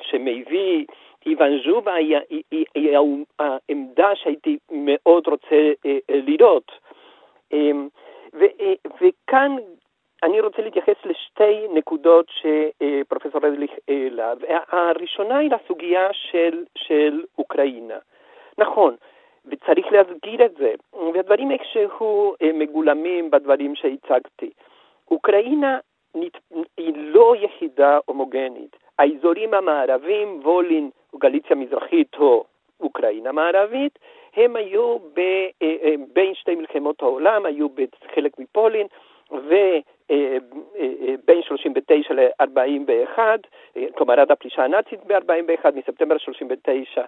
שמביא איוון ז'ובה היא, היא, היא, היא העמדה שהייתי מאוד רוצה אה, אה, לראות. אמ, ו, אה, וכאן אני רוצה להתייחס לשתי נקודות שפרופסור רדליך העלה. הראשונה היא לסוגיה של, של אוקראינה. נכון, וצריך להסגיר את זה, והדברים איכשהו מגולמים בדברים שהצגתי. אוקראינה היא לא יחידה הומוגנית. האזורים המערבים, וולין גליציה מזרחית או אוקראינה מערבית, הם היו ב, אה, אה, בין שתי מלחמות העולם, היו בחלק מפולין, ובין 39 ל-41, כלומר עד הפלישה הנאצית ב-41, מספטמבר 39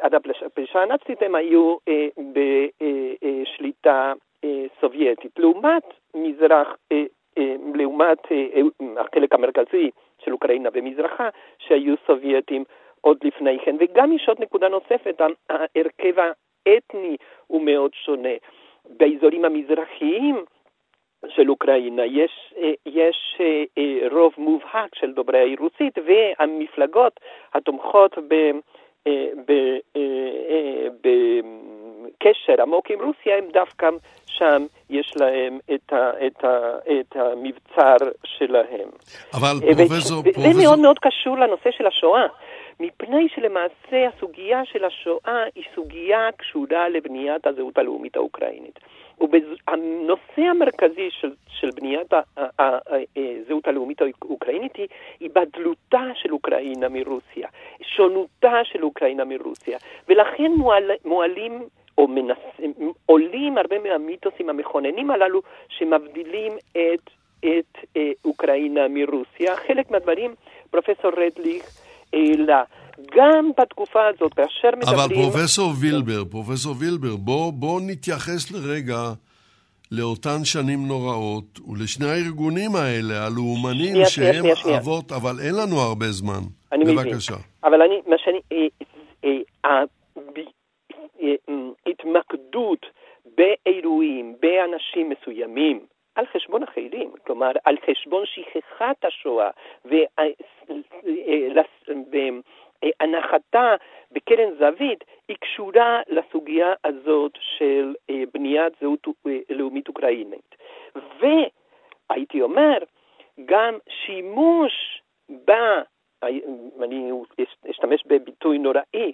עד הפלישה הנאצית הם היו בשליטה סובייטית. לעומת מזרח, לעומת החלק המרכזי של אוקראינה ומזרחה, שהיו סובייטים עוד לפני כן. וגם יש עוד נקודה נוספת, ההרכב האתני הוא מאוד שונה. באזורים המזרחיים של אוקראינה יש, יש רוב מובהק של דוברי רוסית, והמפלגות התומכות ב... בקשר עמוק עם רוסיה הם דווקא שם יש להם את, ה, את, ה, את המבצר שלהם.
אבל פרופסור... וזה
פרופסור... מאוד מאוד קשור לנושא של השואה, מפני שלמעשה הסוגיה של השואה היא סוגיה קשורה לבניית הזהות הלאומית האוקראינית. והנושא המרכזי של, של בניית הזהות הלאומית האוקראינית היא היבדלותה של אוקראינה מרוסיה, שונותה של אוקראינה מרוסיה, ולכן מועל, מועלים או מנס... עולים הרבה מהמיתוסים המכוננים הללו שמבדילים את, את אה, אוקראינה מרוסיה. חלק מהדברים פרופסור רדליך העלה. גם בתקופה הזאת, כאשר מדברים...
אבל פרופסור וילבר, פרופסור וילבר, בוא, בוא נתייחס לרגע לאותן שנים נוראות ולשני הארגונים האלה, הלאומנים, שנייה, שהם שנייה, שנייה. אבות, אבל אין לנו הרבה זמן.
אני
בבקשה. מבין.
אבל אני, מה שאני... אה, אה, ההתמקדות באירועים, באנשים מסוימים, על חשבון אחרים, כלומר על חשבון שכחת השואה והנחתה בקרן זווית, היא קשורה לסוגיה הזאת של בניית זהות לאומית אוקראינית. והייתי אומר, גם שימוש ב... אני אשתמש בביטוי נוראי,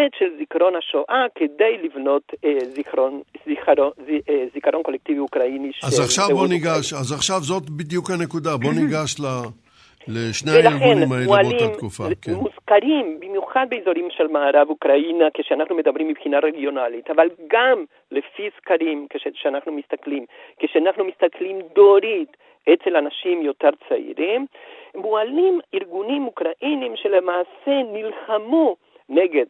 במופת של זיכרון השואה כדי לבנות אה, זיכרון, זיכרון, אה, זיכרון קולקטיבי אוקראיני.
אז עכשיו בוא ניגש, אז עכשיו זאת בדיוק הנקודה, בוא *laughs* ניגש ל... לשני הארגונים האלה באותה תקופה.
כן. מוזכרים במיוחד באזורים של מערב אוקראינה כשאנחנו מדברים מבחינה רגיונלית, אבל גם לפי סקרים כשאנחנו מסתכלים, כשאנחנו מסתכלים דורית אצל אנשים יותר צעירים, מועלים ארגונים אוקראינים שלמעשה נלחמו נגד,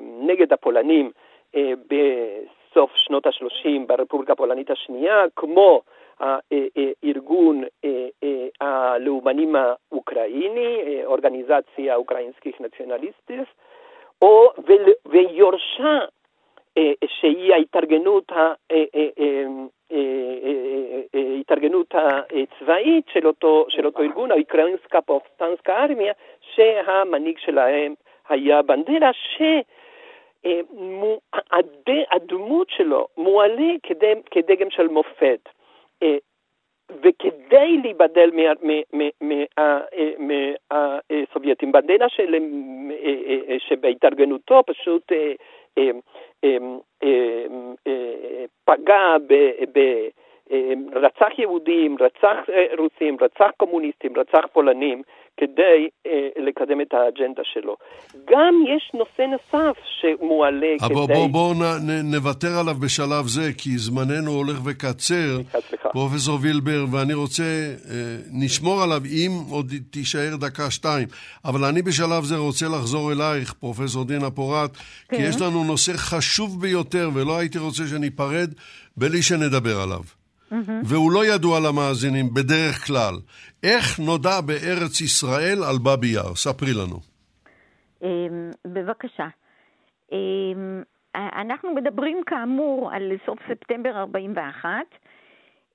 נגד הפולנים בסוף שנות ה-30 ברפובליקה הפולנית השנייה, כמו הארגון הלאומנים האוקראיני, אורגניזציה אוקראינסקית נציונליסטית, ויורשה שהיא ההתארגנות ההתארגנות הצבאית של אותו, של אותו ארגון, האוקראינסקה פובסטנסקה ארמיה, שהמנהיג שלהם היה בנדרה, שהדמות שלו מועלה כדגם של מופת. וכדי להיבדל מהסובייטים, בנדרה שבהתארגנותו פשוט פגע ב... רצח יהודים, רצח רוסים, רצח קומוניסטים, רצח פולנים, כדי אה, לקדם את האג'נדה שלו. גם יש נושא נוסף שמועלה
אבל כדי... בואו בוא, נוותר עליו בשלב זה, כי זמננו הולך וקצר. פרופסור וילבר, ואני רוצה, אה, נשמור עליו אם עוד תישאר דקה-שתיים. אבל אני בשלב זה רוצה לחזור אלייך, פרופסור דינה פורת, כן. כי יש לנו נושא חשוב ביותר, ולא הייתי רוצה שניפרד בלי שנדבר עליו. והוא לא ידוע למאזינים בדרך כלל. איך נודע בארץ ישראל על באבי יאר? ספרי לנו.
אמ, בבקשה. אמ, אנחנו מדברים כאמור על סוף ספטמבר 41.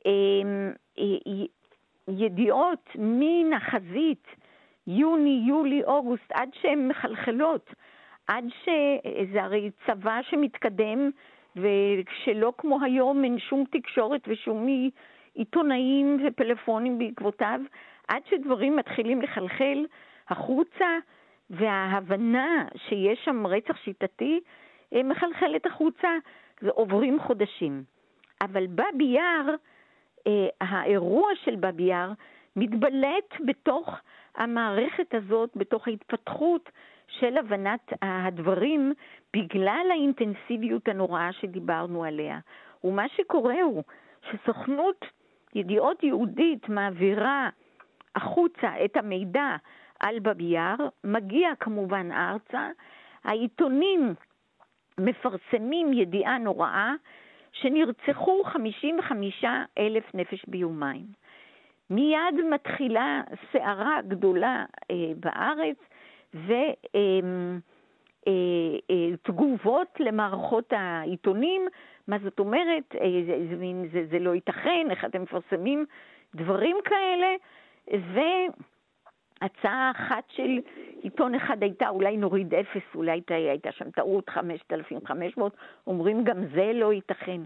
אמ, ידיעות מן החזית, יוני, יולי, אוגוסט, עד שהן מחלחלות, עד שזה הרי צבא שמתקדם ושלא כמו היום אין שום תקשורת ושום עיתונאים ופלאפונים בעקבותיו, עד שדברים מתחילים לחלחל החוצה, וההבנה שיש שם רצח שיטתי אה, מחלחלת החוצה, ועוברים חודשים. אבל באבי יאר, אה, האירוע של באבי יאר, מתבלט בתוך המערכת הזאת, בתוך ההתפתחות של הבנת הדברים בגלל האינטנסיביות הנוראה שדיברנו עליה. ומה שקורה הוא שסוכנות ידיעות יהודית מעבירה החוצה את המידע על בבייר, מגיע כמובן ארצה, העיתונים מפרסמים ידיעה נוראה שנרצחו 55 אלף נפש ביומיים. מיד מתחילה סערה גדולה אה, בארץ, ותגובות למערכות העיתונים. מה זאת אומרת? אה, זה, זה, זה לא ייתכן, איך אתם מפרסמים דברים כאלה? והצעה אחת של עיתון אחד הייתה, אולי נוריד אפס, אולי הייתה, הייתה שם טעות 5,500, אומרים גם זה לא ייתכן.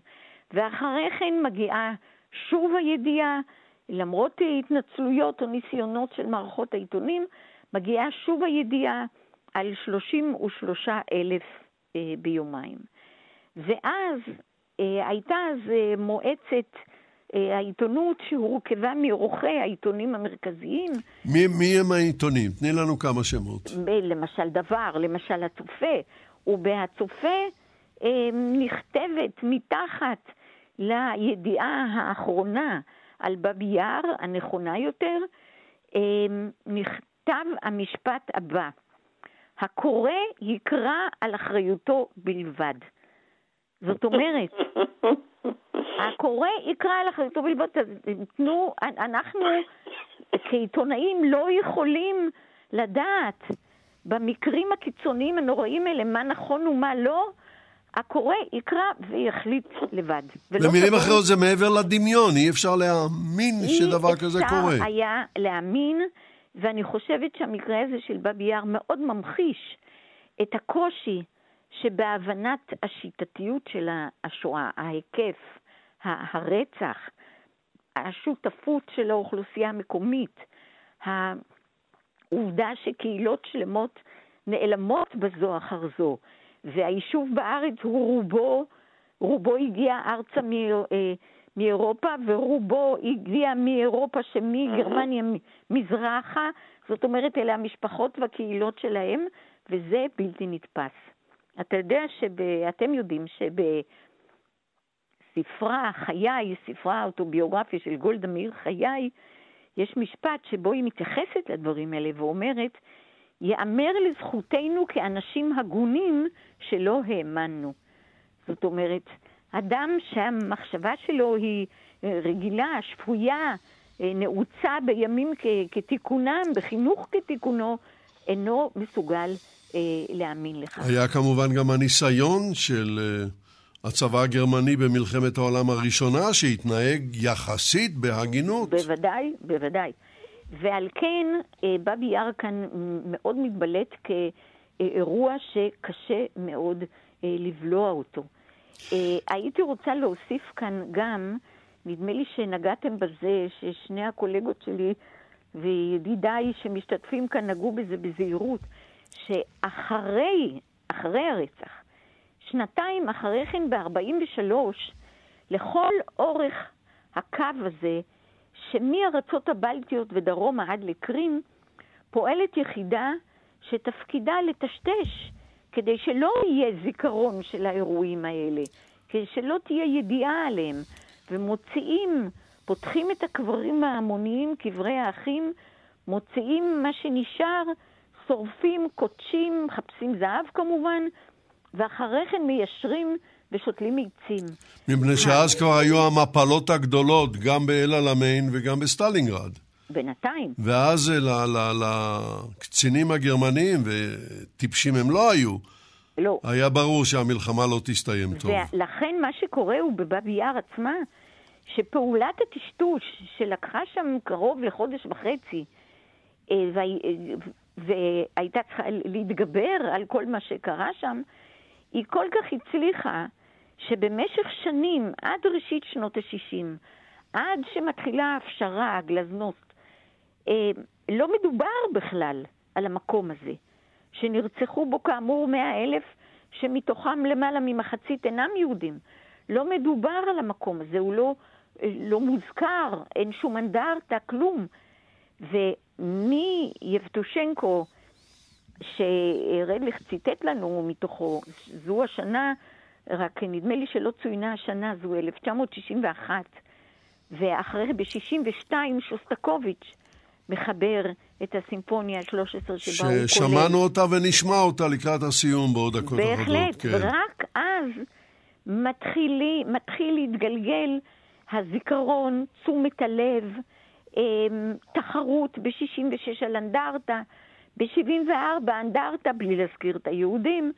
ואחרי כן מגיעה שוב הידיעה, למרות התנצלויות או ניסיונות של מערכות העיתונים, מגיעה שוב הידיעה על 33 אלף אה, ביומיים. ואז אה, הייתה אז אה, מועצת העיתונות שהורכבה מעורכי העיתונים המרכזיים.
מי, מי הם העיתונים? תני לנו כמה שמות.
למשל דבר, למשל הצופה. ובהצופה נכתבת מתחת לידיעה האחרונה על באבי יאר, הנכונה יותר, אה, נכתב המשפט הבא: הקורא יקרא על אחריותו בלבד. זאת אומרת, *laughs* הקורא יקרא על אחריותו בלבד. תנו, אנחנו כעיתונאים לא יכולים לדעת במקרים הקיצוניים הנוראים האלה מה נכון ומה לא, הקורא יקרא ויחליט לבד.
במילים אחרות זה מעבר לדמיון, אי אפשר להאמין שדבר כזה
אי
קורה.
אפשר היה להאמין, ואני חושבת שהמקרה הזה של באבי יאר מאוד ממחיש את הקושי שבהבנת השיטתיות של השואה, ההיקף, הרצח, השותפות של האוכלוסייה המקומית, העובדה שקהילות שלמות נעלמות בזו אחר זו, והיישוב בארץ הוא רובו, רובו הגיע ארצה מ- אה, מאירופה, ורובו הגיע מאירופה שמגרמניה מזרחה, זאת אומרת, אלה המשפחות והקהילות שלהם, וזה בלתי נתפס. אתה יודע שב... אתם יודעים שבספרה חיי, ספרה האוטוביוגרפיה של גולדה מאיר חיי, יש משפט שבו היא מתייחסת לדברים האלה ואומרת, יאמר לזכותנו כאנשים הגונים שלא האמנו. זאת אומרת, אדם שהמחשבה שלו היא אה, רגילה, שפויה, אה, נעוצה בימים כתיקונם, בחינוך כתיקונו, אינו מסוגל אה, להאמין לכך.
היה כמובן גם הניסיון של אה, הצבא הגרמני במלחמת העולם הראשונה, שהתנהג יחסית בהגינות.
בוודאי, בוודאי. ועל כן, אה, באבי יאר כאן מאוד מתבלט כאירוע שקשה מאוד אה, לבלוע אותו. אה, הייתי רוצה להוסיף כאן גם, נדמה לי שנגעתם בזה, ששני הקולגות שלי וידידיי שמשתתפים כאן נגעו בזה בזהירות, שאחרי, אחרי הרצח, שנתיים אחרי כן, ב-43, לכל אורך הקו הזה, שמארצות הבלטיות ודרומה עד לקרים, פועלת יחידה שתפקידה לטשטש, כדי שלא יהיה זיכרון של האירועים האלה, כדי שלא תהיה ידיעה עליהם, ומוציאים, פותחים את הקברים ההמוניים, קברי האחים, מוציאים מה שנשאר, שורפים, קודשים, מחפשים זהב כמובן, ואחרי כן מיישרים ושותלים עצים.
מפני שאז כבר היו המפלות הגדולות, גם באל-עלמיין וגם בסטלינגרד.
בינתיים.
ואז לקצינים הגרמנים, וטיפשים הם לא היו,
לא.
היה ברור שהמלחמה לא תסתיים טוב.
ולכן מה שקורה הוא בבאבי יאר עצמה, שפעולת הטשטוש שלקחה שם קרוב לחודש וחצי, אה, והי- אה, והייתה צריכה להתגבר על כל מה שקרה שם, היא כל כך הצליחה, שבמשך שנים, עד ראשית שנות ה-60, עד שמתחילה ההפשרה, הגלזנות, אה, לא מדובר בכלל על המקום הזה, שנרצחו בו כאמור מאה אלף, שמתוכם למעלה ממחצית אינם יהודים. לא מדובר על המקום הזה, הוא לא, אה, לא מוזכר, אין שום אנדרטה, כלום. ומיבטושנקו, שרדליך ציטט לנו מתוכו, זו השנה, רק נדמה לי שלא צוינה השנה, זו 1961, ואחרי ב-62 שוסטקוביץ' מחבר את הסימפוניה ה-13 שבה הוא כולל.
ששמענו אותה ונשמע אותה לקראת הסיום בעוד דקות אחדות.
בהחלט,
כן.
ורק אז מתחילי, מתחיל להתגלגל הזיכרון, תשומת הלב, אמ, תחרות ב-66 על אנדרטה, ב-74 אנדרטה, בלי להזכיר את היהודים,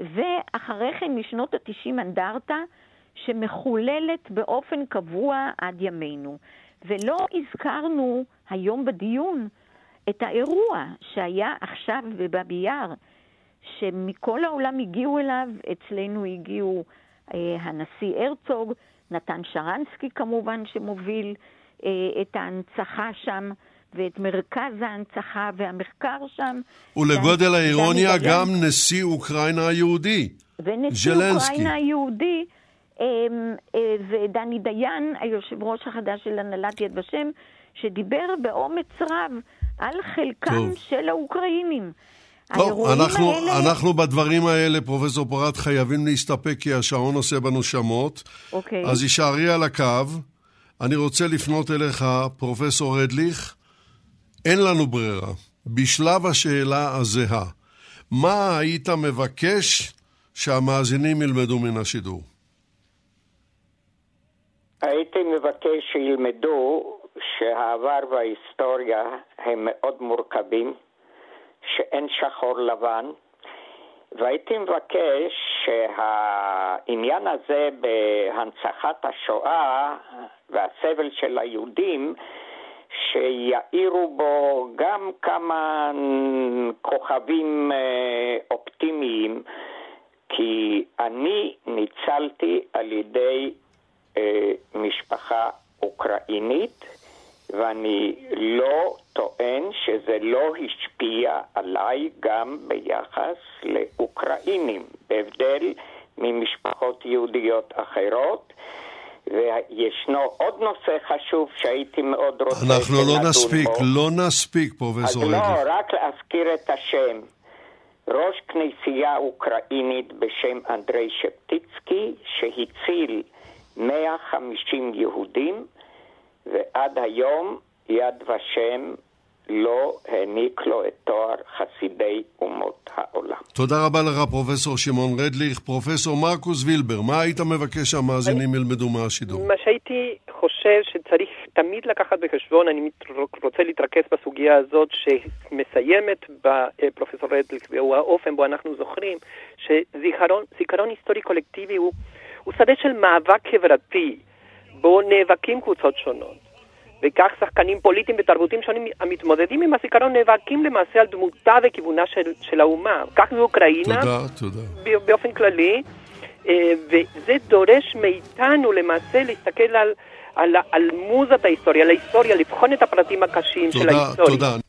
ואחרי כן משנות ה-90 אנדרטה, שמחוללת באופן קבוע עד ימינו. ולא הזכרנו היום בדיון את האירוע שהיה עכשיו בבאבי יאר, שמכל העולם הגיעו אליו, אצלנו הגיעו אה, הנשיא הרצוג, נתן שרנסקי כמובן שמוביל אה, את ההנצחה שם ואת מרכז ההנצחה והמחקר שם.
ולגודל האירוניה. גם נשיא אוקראינה היהודי.
ונשיא
ז'לנסקי.
אוקראינה היהודי, ודני דיין, היושב ראש החדש של הנהלת יד ושם, שדיבר באומץ רב על חלקם
טוב.
של האוקראינים.
טוב, אנחנו,
האלה...
אנחנו בדברים האלה, פרופסור פורת, חייבים להסתפק כי השעון עושה בנו שמות.
אוקיי.
אז הישארי על הקו. אני רוצה לפנות אליך, פרופסור רדליך. אין לנו ברירה. בשלב השאלה הזהה, מה היית מבקש שהמאזינים ילמדו מן השידור?
הייתי מבקש שילמדו שהעבר וההיסטוריה הם מאוד מורכבים שאין שחור לבן, והייתי מבקש שהעניין הזה בהנצחת השואה והסבל של היהודים, שיאירו בו גם כמה כוכבים אה, אופטימיים, כי אני ניצלתי על ידי משפחה אוקראינית, ואני לא טוען שזה לא השפיע עליי גם ביחס לאוקראינים, בהבדל ממשפחות יהודיות אחרות. וישנו עוד נושא חשוב שהייתי מאוד רוצה שנדון בו.
אנחנו לא נספיק, בו. לא נספיק, פרופסור
אז לא, רק להזכיר את השם. ראש כנסייה אוקראינית בשם אנדרי שפטיצקי, שהציל 150 יהודים, ועד היום יד ושם לא העניק לו את תואר חסידי אומות העולם.
תודה רבה לך, פרופסור שמעון רדליך. פרופסור מרקוס וילבר, מה היית מבקש שהמאזינים ילמדו מהשידור?
מה שהייתי חושב שצריך תמיד לקחת בחשבון, אני רוצה להתרכז בסוגיה הזאת שמסיימת בפרופסור רדליך, והוא האופן בו אנחנו זוכרים, שזיכרון היסטורי קולקטיבי הוא, הוא שדה של מאבק חברתי, בו נאבקים קבוצות שונות. וכך שחקנים פוליטיים ותרבותיים שונים המתמודדים עם הזיכרון נאבקים למעשה על דמותה וכיוונה של, של האומה. כך באוקראינה,
תודה, תודה.
באופן כללי, אה, וזה דורש מאיתנו למעשה להסתכל על, על, על מוזת ההיסטוריה, על ההיסטוריה, לבחון את הפרטים הקשים
תודה,
של ההיסטוריה.
תודה.